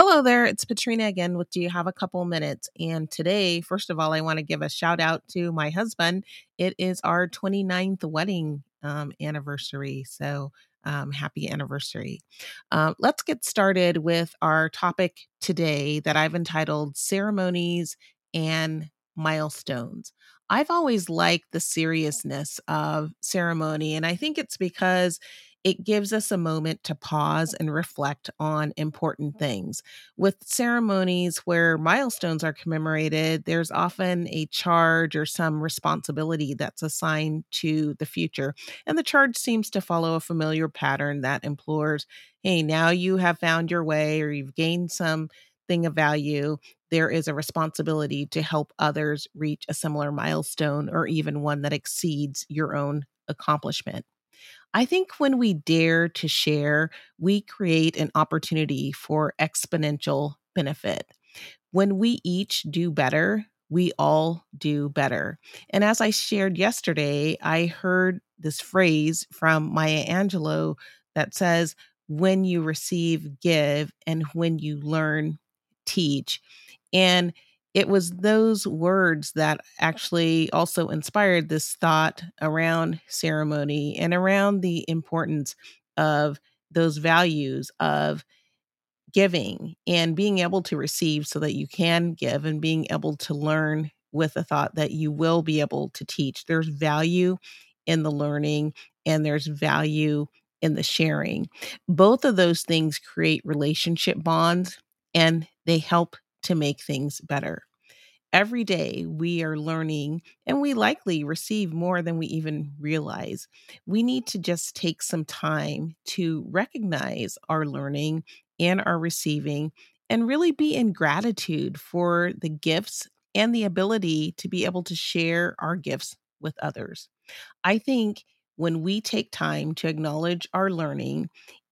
Hello there, it's Petrina again with Do You Have a Couple Minutes? And today, first of all, I want to give a shout out to my husband. It is our 29th wedding um, anniversary. So um, happy anniversary. Uh, let's get started with our topic today that I've entitled Ceremonies and Milestones. I've always liked the seriousness of ceremony, and I think it's because it gives us a moment to pause and reflect on important mm-hmm. things. With ceremonies where milestones are commemorated, there's often a charge or some responsibility that's assigned to the future. And the charge seems to follow a familiar pattern that implores hey, now you have found your way or you've gained some thing of value, there is a responsibility to help others reach a similar milestone or even one that exceeds your own accomplishment. I think when we dare to share, we create an opportunity for exponential benefit. When we each do better, we all do better. And as I shared yesterday, I heard this phrase from Maya Angelou that says, when you receive, give, and when you learn, teach. And it was those words that actually also inspired this thought around ceremony and around the importance of those values of giving and being able to receive so that you can give and being able to learn with the thought that you will be able to teach. There's value in the learning and there's value in the sharing. Both of those things create relationship bonds and they help to make things better. Every day we are learning and we likely receive more than we even realize. We need to just take some time to recognize our learning and our receiving and really be in gratitude for the gifts and the ability to be able to share our gifts with others. I think when we take time to acknowledge our learning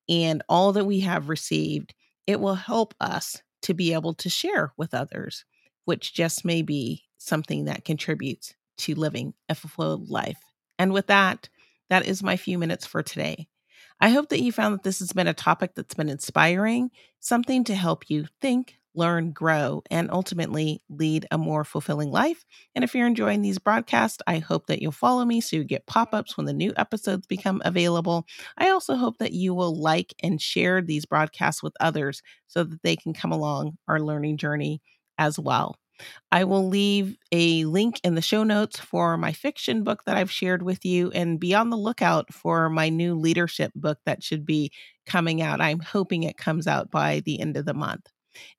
and all that we have received, it will help us to be able to share with others, which just may be something that contributes to living a fulfilled life. And with that, that is my few minutes for today. I hope that you found that this has been a topic that's been inspiring, something to help you think, learn, grow, and ultimately lead a more fulfilling life. And if you're enjoying these broadcasts, I hope that you'll follow me so you get pop ups when the new episodes become available. I also hope that you will like and share these broadcasts with others so that they can come along our learning journey as well. I will leave a link in the show notes for my fiction book that I've shared with you and be on the lookout for my new leadership book that should be coming out. I'm hoping it comes out by the end of the month.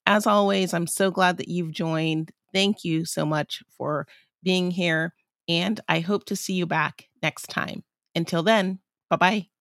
As always, I'm so glad that you've joined. Thank you so much for being here, and I hope to see you back next time. Until then, bye bye.